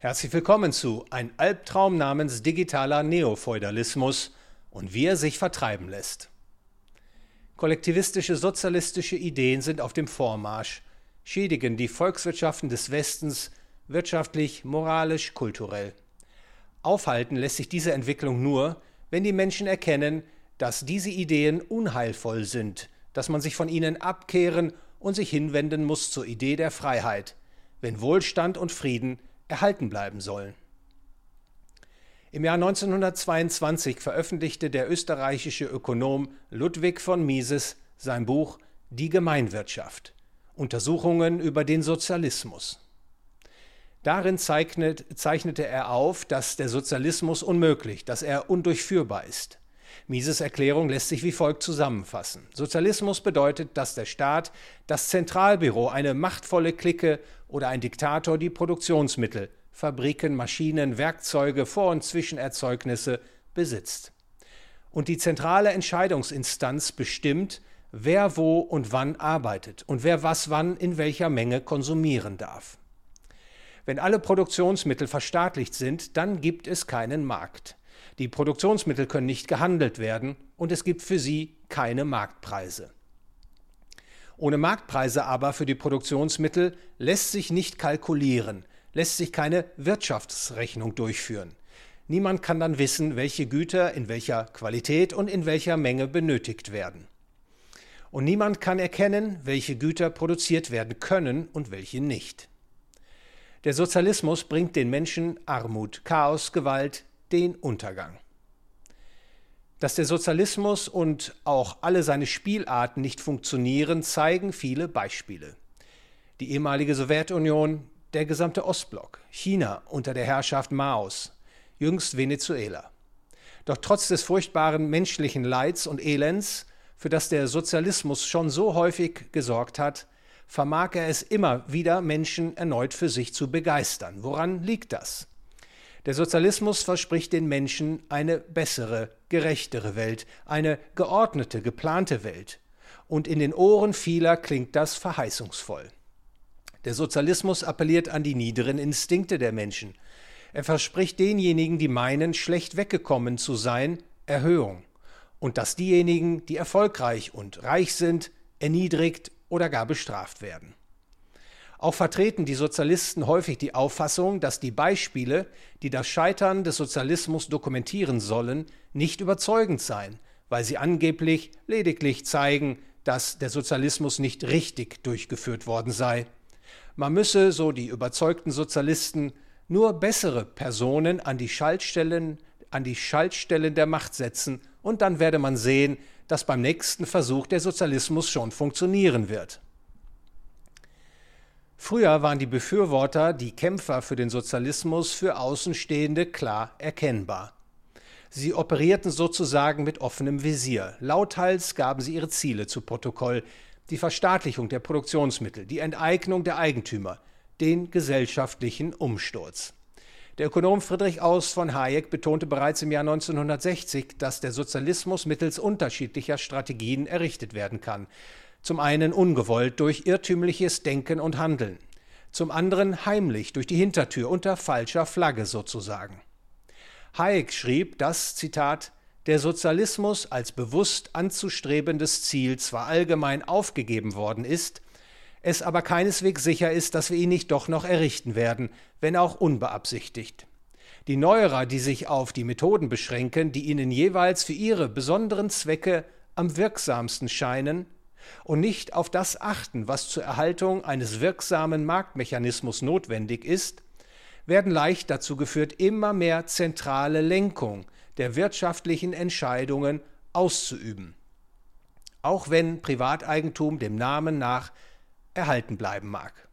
Herzlich willkommen zu Ein Albtraum namens digitaler Neofeudalismus und wie er sich vertreiben lässt. Kollektivistische sozialistische Ideen sind auf dem Vormarsch, schädigen die Volkswirtschaften des Westens wirtschaftlich, moralisch, kulturell. Aufhalten lässt sich diese Entwicklung nur, wenn die Menschen erkennen, dass diese Ideen unheilvoll sind, dass man sich von ihnen abkehren und sich hinwenden muss zur Idee der Freiheit, wenn Wohlstand und Frieden erhalten bleiben sollen. Im Jahr 1922 veröffentlichte der österreichische Ökonom Ludwig von Mises sein Buch Die Gemeinwirtschaft Untersuchungen über den Sozialismus. Darin zeichnet, zeichnete er auf, dass der Sozialismus unmöglich, dass er undurchführbar ist. Mises Erklärung lässt sich wie folgt zusammenfassen. Sozialismus bedeutet, dass der Staat, das Zentralbüro, eine machtvolle Clique oder ein Diktator die Produktionsmittel, Fabriken, Maschinen, Werkzeuge, Vor- und Zwischenerzeugnisse besitzt. Und die zentrale Entscheidungsinstanz bestimmt, wer wo und wann arbeitet und wer was wann in welcher Menge konsumieren darf. Wenn alle Produktionsmittel verstaatlicht sind, dann gibt es keinen Markt. Die Produktionsmittel können nicht gehandelt werden und es gibt für sie keine Marktpreise. Ohne Marktpreise aber für die Produktionsmittel lässt sich nicht kalkulieren, lässt sich keine Wirtschaftsrechnung durchführen. Niemand kann dann wissen, welche Güter in welcher Qualität und in welcher Menge benötigt werden. Und niemand kann erkennen, welche Güter produziert werden können und welche nicht. Der Sozialismus bringt den Menschen Armut, Chaos, Gewalt, den Untergang. Dass der Sozialismus und auch alle seine Spielarten nicht funktionieren, zeigen viele Beispiele. Die ehemalige Sowjetunion, der gesamte Ostblock, China unter der Herrschaft Maos, jüngst Venezuela. Doch trotz des furchtbaren menschlichen Leids und Elends, für das der Sozialismus schon so häufig gesorgt hat, vermag er es immer wieder, Menschen erneut für sich zu begeistern. Woran liegt das? Der Sozialismus verspricht den Menschen eine bessere, gerechtere Welt, eine geordnete, geplante Welt. Und in den Ohren vieler klingt das verheißungsvoll. Der Sozialismus appelliert an die niederen Instinkte der Menschen. Er verspricht denjenigen, die meinen, schlecht weggekommen zu sein, Erhöhung. Und dass diejenigen, die erfolgreich und reich sind, erniedrigt oder gar bestraft werden. Auch vertreten die Sozialisten häufig die Auffassung, dass die Beispiele, die das Scheitern des Sozialismus dokumentieren sollen, nicht überzeugend seien, weil sie angeblich lediglich zeigen, dass der Sozialismus nicht richtig durchgeführt worden sei. Man müsse, so die überzeugten Sozialisten, nur bessere Personen an die Schaltstellen, an die Schaltstellen der Macht setzen, und dann werde man sehen, dass beim nächsten Versuch der Sozialismus schon funktionieren wird. Früher waren die Befürworter, die Kämpfer für den Sozialismus für Außenstehende klar erkennbar. Sie operierten sozusagen mit offenem Visier. Lauthals gaben sie ihre Ziele zu Protokoll, die Verstaatlichung der Produktionsmittel, die Enteignung der Eigentümer, den gesellschaftlichen Umsturz. Der Ökonom Friedrich Aus von Hayek betonte bereits im Jahr 1960, dass der Sozialismus mittels unterschiedlicher Strategien errichtet werden kann. Zum einen ungewollt durch irrtümliches Denken und Handeln, zum anderen heimlich durch die Hintertür unter falscher Flagge sozusagen. Hayek schrieb, dass, Zitat, der Sozialismus als bewusst anzustrebendes Ziel zwar allgemein aufgegeben worden ist, es aber keineswegs sicher ist, dass wir ihn nicht doch noch errichten werden, wenn auch unbeabsichtigt. Die Neuerer, die sich auf die Methoden beschränken, die ihnen jeweils für ihre besonderen Zwecke am wirksamsten scheinen, und nicht auf das achten, was zur Erhaltung eines wirksamen Marktmechanismus notwendig ist, werden leicht dazu geführt, immer mehr zentrale Lenkung der wirtschaftlichen Entscheidungen auszuüben, auch wenn Privateigentum dem Namen nach erhalten bleiben mag.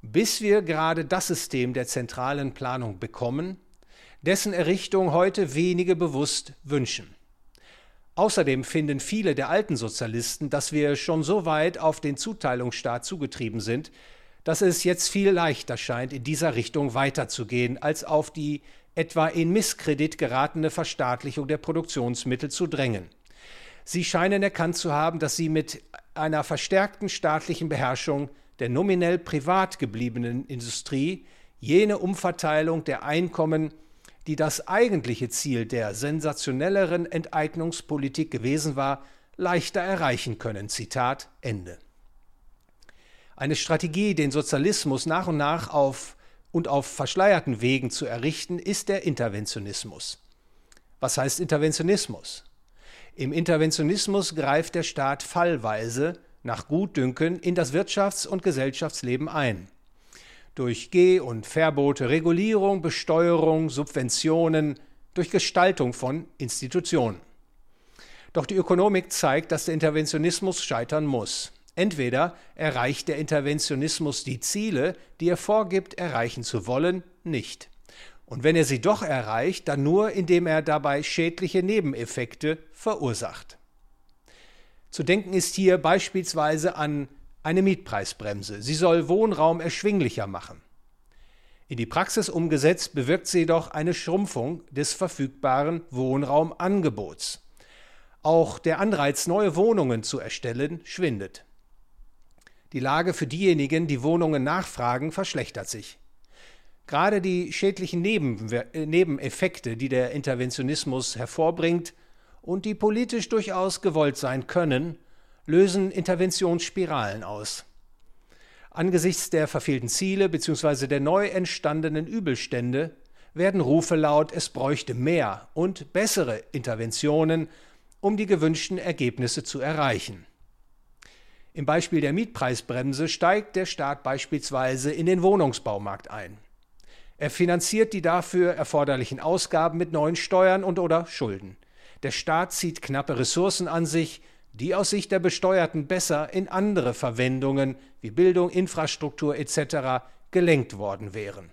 Bis wir gerade das System der zentralen Planung bekommen, dessen Errichtung heute wenige bewusst wünschen. Außerdem finden viele der alten Sozialisten, dass wir schon so weit auf den Zuteilungsstaat zugetrieben sind, dass es jetzt viel leichter scheint, in dieser Richtung weiterzugehen, als auf die etwa in Misskredit geratene Verstaatlichung der Produktionsmittel zu drängen. Sie scheinen erkannt zu haben, dass sie mit einer verstärkten staatlichen Beherrschung der nominell privat gebliebenen Industrie jene Umverteilung der Einkommen, die das eigentliche Ziel der sensationelleren Enteignungspolitik gewesen war, leichter erreichen können. Zitat Ende. Eine Strategie, den Sozialismus nach und nach auf und auf verschleierten Wegen zu errichten, ist der Interventionismus. Was heißt Interventionismus? Im Interventionismus greift der Staat fallweise nach Gutdünken in das Wirtschafts- und Gesellschaftsleben ein. Durch Geh- und Verbote, Regulierung, Besteuerung, Subventionen, durch Gestaltung von Institutionen. Doch die Ökonomik zeigt, dass der Interventionismus scheitern muss. Entweder erreicht der Interventionismus die Ziele, die er vorgibt, erreichen zu wollen, nicht. Und wenn er sie doch erreicht, dann nur, indem er dabei schädliche Nebeneffekte verursacht. Zu denken ist hier beispielsweise an eine Mietpreisbremse. Sie soll Wohnraum erschwinglicher machen. In die Praxis umgesetzt bewirkt sie jedoch eine Schrumpfung des verfügbaren Wohnraumangebots. Auch der Anreiz, neue Wohnungen zu erstellen, schwindet. Die Lage für diejenigen, die Wohnungen nachfragen, verschlechtert sich. Gerade die schädlichen Nebeneffekte, die der Interventionismus hervorbringt, und die politisch durchaus gewollt sein können, lösen Interventionsspiralen aus. Angesichts der verfehlten Ziele bzw. der neu entstandenen Übelstände werden Rufe laut, es bräuchte mehr und bessere Interventionen, um die gewünschten Ergebnisse zu erreichen. Im Beispiel der Mietpreisbremse steigt der Staat beispielsweise in den Wohnungsbaumarkt ein. Er finanziert die dafür erforderlichen Ausgaben mit neuen Steuern und oder Schulden. Der Staat zieht knappe Ressourcen an sich, die aus Sicht der Besteuerten besser in andere Verwendungen wie Bildung, Infrastruktur etc. gelenkt worden wären.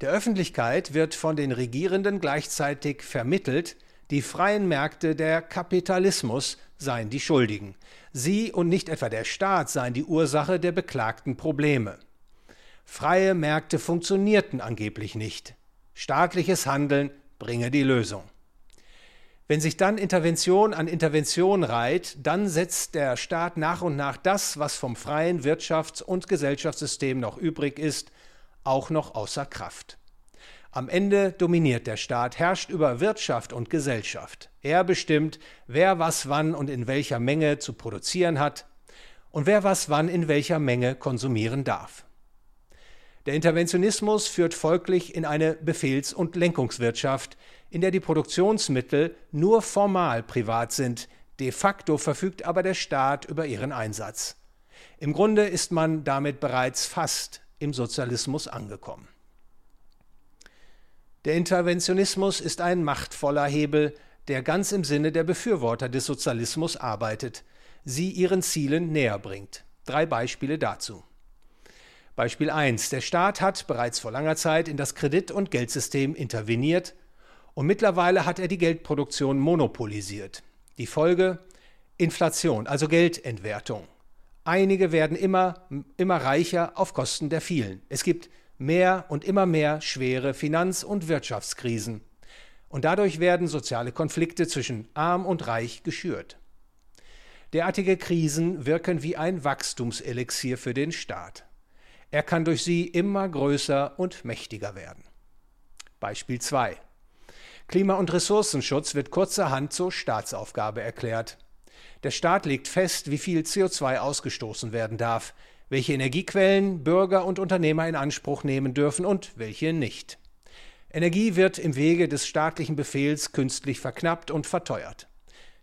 Der Öffentlichkeit wird von den Regierenden gleichzeitig vermittelt, die freien Märkte der Kapitalismus seien die Schuldigen. Sie und nicht etwa der Staat seien die Ursache der beklagten Probleme. Freie Märkte funktionierten angeblich nicht. Staatliches Handeln bringe die Lösung. Wenn sich dann Intervention an Intervention reiht, dann setzt der Staat nach und nach das, was vom freien Wirtschafts- und Gesellschaftssystem noch übrig ist, auch noch außer Kraft. Am Ende dominiert der Staat, herrscht über Wirtschaft und Gesellschaft. Er bestimmt, wer was wann und in welcher Menge zu produzieren hat und wer was wann in welcher Menge konsumieren darf. Der Interventionismus führt folglich in eine Befehls- und Lenkungswirtschaft, in der die Produktionsmittel nur formal privat sind, de facto verfügt aber der Staat über ihren Einsatz. Im Grunde ist man damit bereits fast im Sozialismus angekommen. Der Interventionismus ist ein machtvoller Hebel, der ganz im Sinne der Befürworter des Sozialismus arbeitet, sie ihren Zielen näher bringt. Drei Beispiele dazu. Beispiel 1. Der Staat hat bereits vor langer Zeit in das Kredit- und Geldsystem interveniert und mittlerweile hat er die Geldproduktion monopolisiert. Die Folge? Inflation, also Geldentwertung. Einige werden immer, immer reicher auf Kosten der vielen. Es gibt mehr und immer mehr schwere Finanz- und Wirtschaftskrisen. Und dadurch werden soziale Konflikte zwischen arm und reich geschürt. Derartige Krisen wirken wie ein Wachstumselixier für den Staat. Er kann durch sie immer größer und mächtiger werden. Beispiel 2. Klima- und Ressourcenschutz wird kurzerhand zur Staatsaufgabe erklärt. Der Staat legt fest, wie viel CO2 ausgestoßen werden darf, welche Energiequellen Bürger und Unternehmer in Anspruch nehmen dürfen und welche nicht. Energie wird im Wege des staatlichen Befehls künstlich verknappt und verteuert.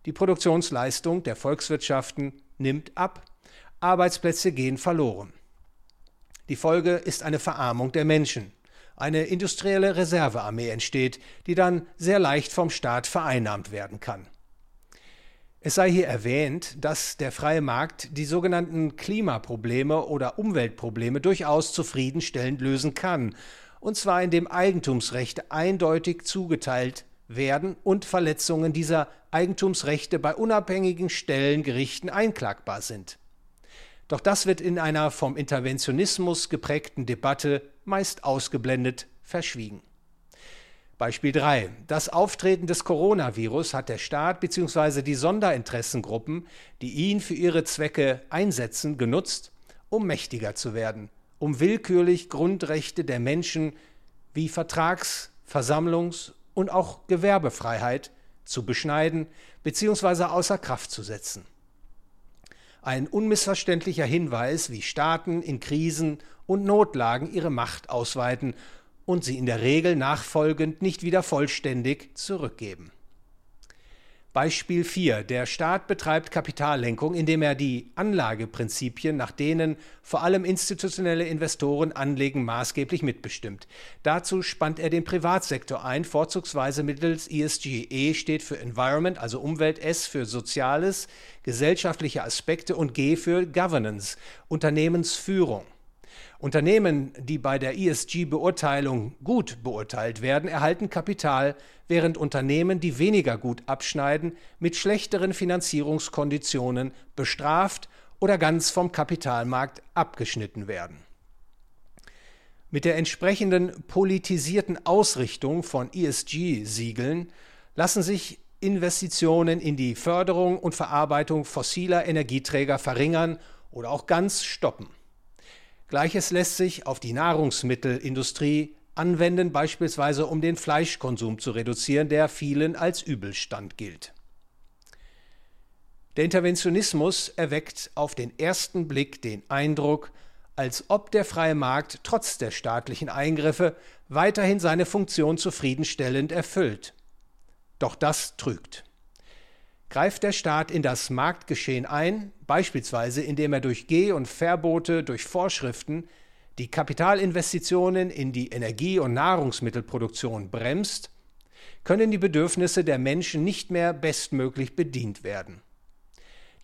Die Produktionsleistung der Volkswirtschaften nimmt ab, Arbeitsplätze gehen verloren. Die Folge ist eine Verarmung der Menschen eine industrielle Reservearmee entsteht, die dann sehr leicht vom Staat vereinnahmt werden kann. Es sei hier erwähnt, dass der freie Markt die sogenannten Klimaprobleme oder Umweltprobleme durchaus zufriedenstellend lösen kann, und zwar indem Eigentumsrechte eindeutig zugeteilt werden und Verletzungen dieser Eigentumsrechte bei unabhängigen Stellen, Gerichten einklagbar sind. Doch das wird in einer vom Interventionismus geprägten Debatte meist ausgeblendet verschwiegen. Beispiel 3. Das Auftreten des Coronavirus hat der Staat bzw. die Sonderinteressengruppen, die ihn für ihre Zwecke einsetzen, genutzt, um mächtiger zu werden um willkürlich Grundrechte der Menschen wie Vertrags-, Versammlungs- und auch Gewerbefreiheit zu beschneiden bzw. außer Kraft zu setzen. Ein unmissverständlicher Hinweis, wie Staaten in Krisen und Notlagen ihre Macht ausweiten und sie in der Regel nachfolgend nicht wieder vollständig zurückgeben. Beispiel 4. Der Staat betreibt Kapitallenkung, indem er die Anlageprinzipien, nach denen vor allem institutionelle Investoren anlegen, maßgeblich mitbestimmt. Dazu spannt er den Privatsektor ein, vorzugsweise mittels ESG. E steht für Environment, also Umwelt, S für Soziales, gesellschaftliche Aspekte und G für Governance, Unternehmensführung. Unternehmen, die bei der ESG-Beurteilung gut beurteilt werden, erhalten Kapital, während Unternehmen, die weniger gut abschneiden, mit schlechteren Finanzierungskonditionen bestraft oder ganz vom Kapitalmarkt abgeschnitten werden. Mit der entsprechenden politisierten Ausrichtung von ESG-Siegeln lassen sich Investitionen in die Förderung und Verarbeitung fossiler Energieträger verringern oder auch ganz stoppen. Gleiches lässt sich auf die Nahrungsmittelindustrie anwenden, beispielsweise um den Fleischkonsum zu reduzieren, der vielen als Übelstand gilt. Der Interventionismus erweckt auf den ersten Blick den Eindruck, als ob der freie Markt trotz der staatlichen Eingriffe weiterhin seine Funktion zufriedenstellend erfüllt. Doch das trügt greift der Staat in das Marktgeschehen ein, beispielsweise indem er durch Geh- und Verbote, durch Vorschriften die Kapitalinvestitionen in die Energie- und Nahrungsmittelproduktion bremst, können die Bedürfnisse der Menschen nicht mehr bestmöglich bedient werden.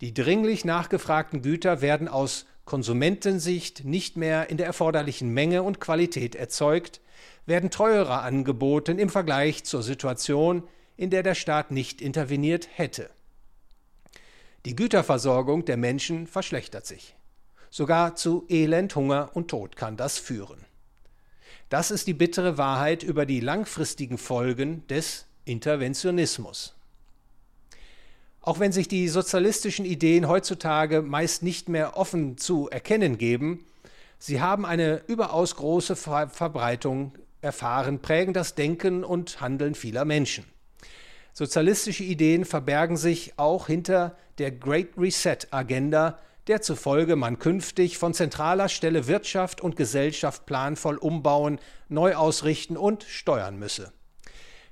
Die dringlich nachgefragten Güter werden aus Konsumentensicht nicht mehr in der erforderlichen Menge und Qualität erzeugt, werden teurer angeboten im Vergleich zur Situation, in der der Staat nicht interveniert hätte. Die Güterversorgung der Menschen verschlechtert sich. Sogar zu Elend, Hunger und Tod kann das führen. Das ist die bittere Wahrheit über die langfristigen Folgen des Interventionismus. Auch wenn sich die sozialistischen Ideen heutzutage meist nicht mehr offen zu erkennen geben, sie haben eine überaus große Verbreitung erfahren, prägen das Denken und Handeln vieler Menschen. Sozialistische Ideen verbergen sich auch hinter der Great Reset Agenda, der zufolge man künftig von zentraler Stelle Wirtschaft und Gesellschaft planvoll umbauen, neu ausrichten und steuern müsse.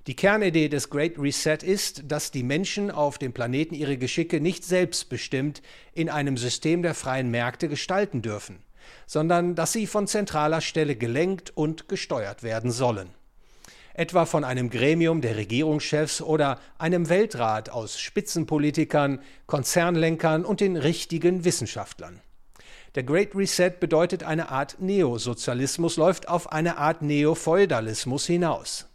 Die Kernidee des Great Reset ist, dass die Menschen auf dem Planeten ihre Geschicke nicht selbstbestimmt in einem System der freien Märkte gestalten dürfen, sondern dass sie von zentraler Stelle gelenkt und gesteuert werden sollen etwa von einem Gremium der Regierungschefs oder einem Weltrat aus Spitzenpolitikern, Konzernlenkern und den richtigen Wissenschaftlern. Der Great Reset bedeutet eine Art Neosozialismus, läuft auf eine Art Neofeudalismus hinaus.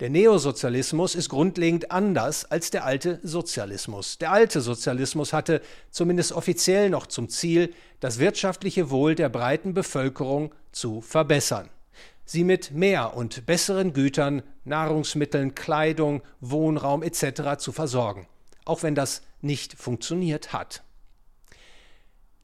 Der Neosozialismus ist grundlegend anders als der alte Sozialismus. Der alte Sozialismus hatte zumindest offiziell noch zum Ziel, das wirtschaftliche Wohl der breiten Bevölkerung zu verbessern sie mit mehr und besseren Gütern, Nahrungsmitteln, Kleidung, Wohnraum etc. zu versorgen, auch wenn das nicht funktioniert hat.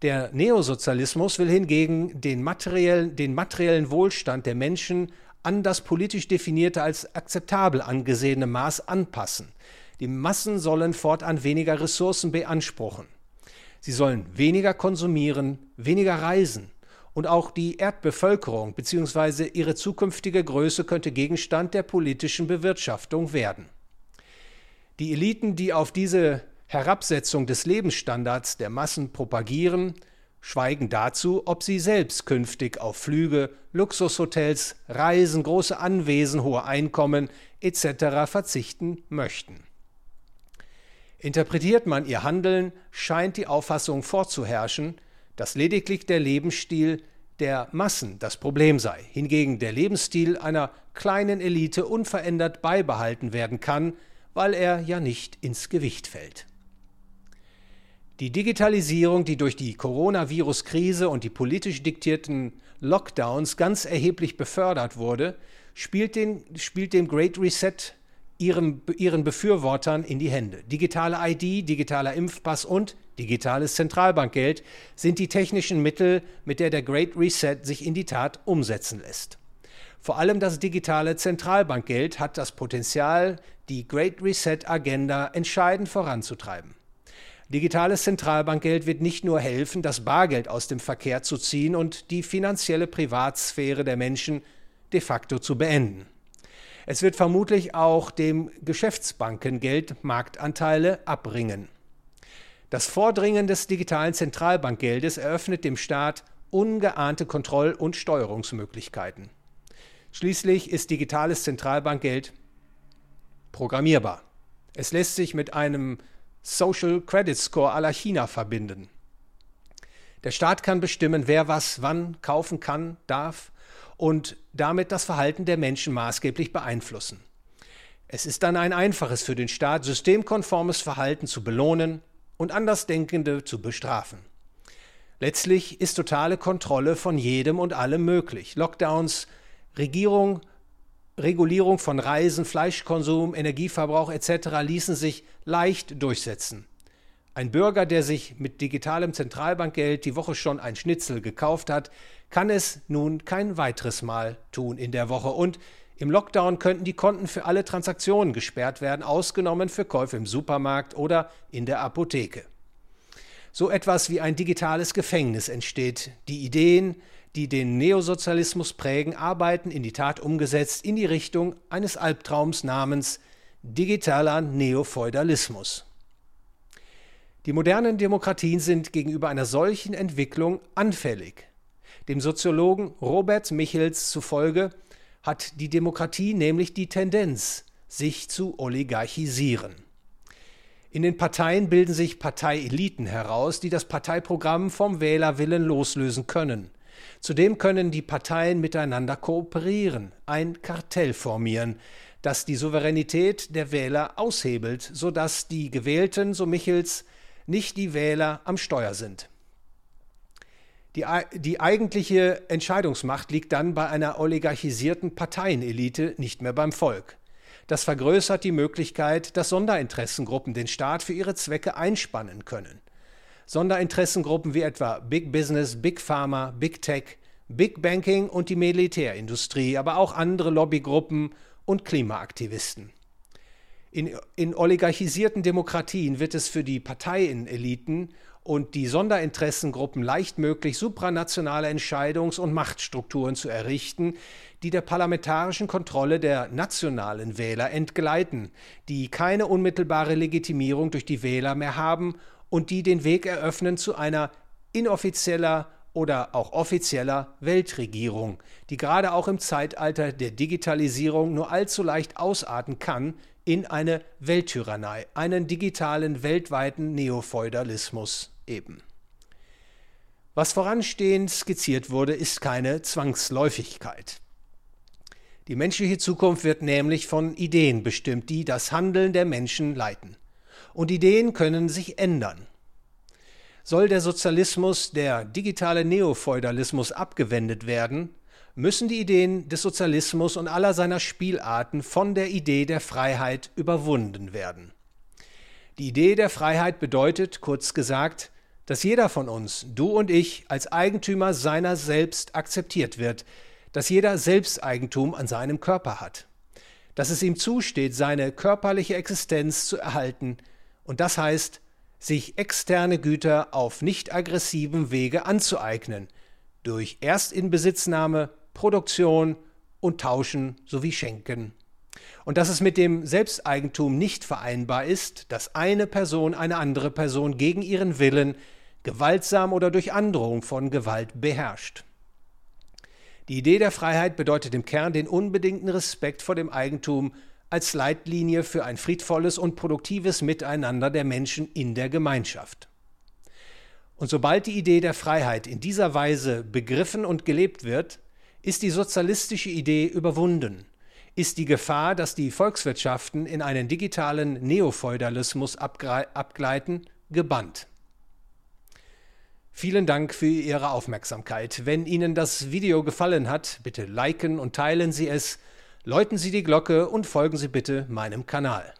Der Neosozialismus will hingegen den materiellen, den materiellen Wohlstand der Menschen an das politisch definierte als akzeptabel angesehene Maß anpassen. Die Massen sollen fortan weniger Ressourcen beanspruchen. Sie sollen weniger konsumieren, weniger reisen, und auch die Erdbevölkerung bzw. ihre zukünftige Größe könnte Gegenstand der politischen Bewirtschaftung werden. Die Eliten, die auf diese Herabsetzung des Lebensstandards der Massen propagieren, schweigen dazu, ob sie selbst künftig auf Flüge, Luxushotels, Reisen, große Anwesen, hohe Einkommen etc. verzichten möchten. Interpretiert man ihr Handeln, scheint die Auffassung vorzuherrschen, dass lediglich der Lebensstil der Massen das Problem sei, hingegen der Lebensstil einer kleinen Elite unverändert beibehalten werden kann, weil er ja nicht ins Gewicht fällt. Die Digitalisierung, die durch die Coronavirus-Krise und die politisch diktierten Lockdowns ganz erheblich befördert wurde, spielt, den, spielt dem Great Reset ihren, ihren Befürwortern in die Hände. Digitale ID, digitaler Impfpass und digitales Zentralbankgeld, sind die technischen Mittel, mit der der Great Reset sich in die Tat umsetzen lässt. Vor allem das digitale Zentralbankgeld hat das Potenzial, die Great Reset Agenda entscheidend voranzutreiben. Digitales Zentralbankgeld wird nicht nur helfen, das Bargeld aus dem Verkehr zu ziehen und die finanzielle Privatsphäre der Menschen de facto zu beenden. Es wird vermutlich auch dem Geschäftsbankengeld Marktanteile abringen. Das Vordringen des digitalen Zentralbankgeldes eröffnet dem Staat ungeahnte Kontroll- und Steuerungsmöglichkeiten. Schließlich ist digitales Zentralbankgeld programmierbar. Es lässt sich mit einem Social Credit Score aller China verbinden. Der Staat kann bestimmen, wer was wann kaufen kann, darf und damit das Verhalten der Menschen maßgeblich beeinflussen. Es ist dann ein einfaches für den Staat, systemkonformes Verhalten zu belohnen und Andersdenkende zu bestrafen. Letztlich ist totale Kontrolle von jedem und allem möglich. Lockdowns, Regierung, Regulierung von Reisen, Fleischkonsum, Energieverbrauch etc. ließen sich leicht durchsetzen. Ein Bürger, der sich mit digitalem Zentralbankgeld die Woche schon ein Schnitzel gekauft hat, kann es nun kein weiteres Mal tun in der Woche. Und im Lockdown könnten die Konten für alle Transaktionen gesperrt werden, ausgenommen für Käufe im Supermarkt oder in der Apotheke. So etwas wie ein digitales Gefängnis entsteht. Die Ideen, die den Neosozialismus prägen, arbeiten in die Tat umgesetzt in die Richtung eines Albtraums namens digitaler Neofeudalismus. Die modernen Demokratien sind gegenüber einer solchen Entwicklung anfällig. Dem Soziologen Robert Michels zufolge hat die Demokratie nämlich die Tendenz, sich zu oligarchisieren. In den Parteien bilden sich Parteieliten heraus, die das Parteiprogramm vom Wählerwillen loslösen können. Zudem können die Parteien miteinander kooperieren, ein Kartell formieren, das die Souveränität der Wähler aushebelt, sodass die Gewählten, so Michels, nicht die Wähler am Steuer sind. Die, die, eigentliche Entscheidungsmacht liegt dann bei einer oligarchisierten Parteienelite, nicht mehr beim Volk. Das vergrößert die Möglichkeit, dass Sonderinteressengruppen den Staat für ihre Zwecke einspannen können. Sonderinteressengruppen wie etwa Big Business, Big Pharma, Big Tech, Big Banking und die Militärindustrie, aber auch andere Lobbygruppen und Klimaaktivisten. In, in oligarchisierten Demokratien wird es für die Parteieneliten und die Sonderinteressengruppen leicht möglich, supranationale Entscheidungs- und Machtstrukturen zu errichten, die der parlamentarischen Kontrolle der nationalen Wähler entgleiten, die keine unmittelbare Legitimierung durch die Wähler mehr haben und die den Weg eröffnen zu einer inoffizieller oder auch offizieller Weltregierung, die gerade auch im Zeitalter der Digitalisierung nur allzu leicht ausarten kann in eine Welttyrannei, einen digitalen weltweiten Neofeudalismus eben. Was voranstehend skizziert wurde, ist keine Zwangsläufigkeit. Die menschliche Zukunft wird nämlich von Ideen bestimmt, die das Handeln der Menschen leiten und Ideen können sich ändern. Soll der Sozialismus, der digitale Neofeudalismus abgewendet werden, müssen die Ideen des Sozialismus und aller seiner Spielarten von der Idee der Freiheit überwunden werden. Die Idee der Freiheit bedeutet, kurz gesagt, dass jeder von uns, du und ich, als Eigentümer seiner selbst akzeptiert wird, dass jeder Selbsteigentum an seinem Körper hat, dass es ihm zusteht, seine körperliche Existenz zu erhalten, und das heißt, sich externe Güter auf nicht aggressivem Wege anzueignen, durch Erstinbesitznahme, Produktion und Tauschen sowie Schenken. Und dass es mit dem Selbsteigentum nicht vereinbar ist, dass eine Person eine andere Person gegen ihren Willen gewaltsam oder durch Androhung von Gewalt beherrscht. Die Idee der Freiheit bedeutet im Kern den unbedingten Respekt vor dem Eigentum als Leitlinie für ein friedvolles und produktives Miteinander der Menschen in der Gemeinschaft. Und sobald die Idee der Freiheit in dieser Weise begriffen und gelebt wird, ist die sozialistische Idee überwunden, ist die Gefahr, dass die Volkswirtschaften in einen digitalen Neofeudalismus abgleiten, gebannt. Vielen Dank für Ihre Aufmerksamkeit. Wenn Ihnen das Video gefallen hat, bitte liken und teilen Sie es Läuten Sie die Glocke und folgen Sie bitte meinem Kanal.